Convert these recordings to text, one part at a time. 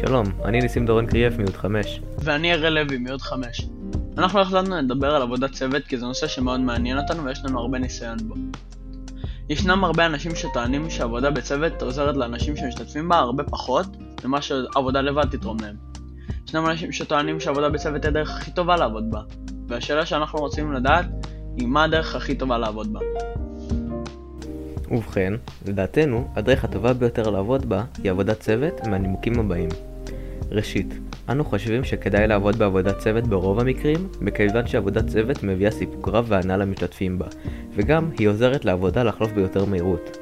שלום, אני ניסים דורון קריאף מיוד 5. ואני אראל לוי מיוד 5. אנחנו החלטנו לדבר על עבודת צוות כי זה נושא שמאוד מעניין אותנו ויש לנו הרבה ניסיון בו. ישנם הרבה אנשים שטוענים שעבודה בצוות עוזרת לאנשים שמשתתפים בה הרבה פחות ממה שעבודה לבד תתרום להם. ישנם אנשים שטוענים שעבודה בצוות היא הדרך הכי טובה לעבוד בה, והשאלה שאנחנו רוצים לדעת היא מה הדרך הכי טובה לעבוד בה. ובכן, לדעתנו, הדרך הטובה ביותר לעבוד בה היא עבודת צוות מהנימוקים הבאים. ראשית, אנו חושבים שכדאי לעבוד בעבודת צוות ברוב המקרים, מכיוון שעבודת צוות מביאה סיפוק רב והנאה למשתתפים בה, וגם היא עוזרת לעבודה לחלוף ביותר מהירות.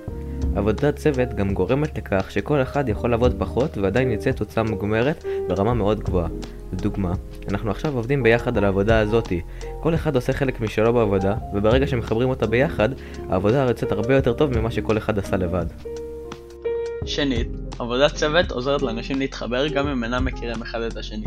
עבודת צוות גם גורמת לכך שכל אחד יכול לעבוד פחות ועדיין יצא תוצאה מוגמרת ברמה מאוד גבוהה. לדוגמה, אנחנו עכשיו עובדים ביחד על העבודה הזאתי. כל אחד עושה חלק משלו בעבודה, וברגע שמחברים אותה ביחד, העבודה יוצאת הרבה יותר טוב ממה שכל אחד עשה לבד. שנית, עבודת צוות עוזרת לאנשים להתחבר גם אם אינם מכירים אחד את השני,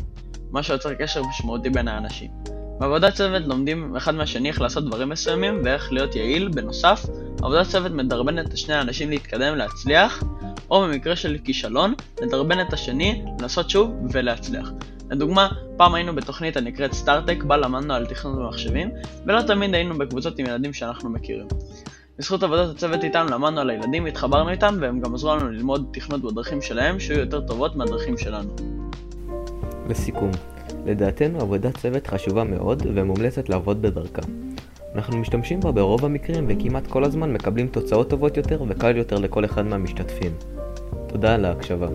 מה שיוצר קשר משמעותי בין האנשים. בעבודת צוות לומדים אחד מהשני איך לעשות דברים מסוימים ואיך להיות יעיל, בנוסף, עבודת צוות מדרבנת את שני האנשים להתקדם להצליח, או במקרה של כישלון, לדרבן את השני לנסות שוב ולהצליח. לדוגמה, פעם היינו בתוכנית הנקראת סטארט-טק בה למדנו על תכנות במחשבים, ולא תמיד היינו בקבוצות עם ילדים שאנחנו מכירים. בזכות עבודת הצוות איתם למדנו על הילדים, התחברנו איתם, והם גם עזרו לנו ללמוד תכנות בדרכים שלהם, שיהיו יותר טובות מהדרכים שלנו. לסיכום, לדעתנו עבודת צוות חשובה מאוד ומומלצת לעבוד בדרכה. אנחנו משתמשים בה ברוב המקרים וכמעט כל הזמן מקבלים תוצאות טובות יותר וקל יותר לכל אחד מהמשתתפים. תודה על ההקשבה.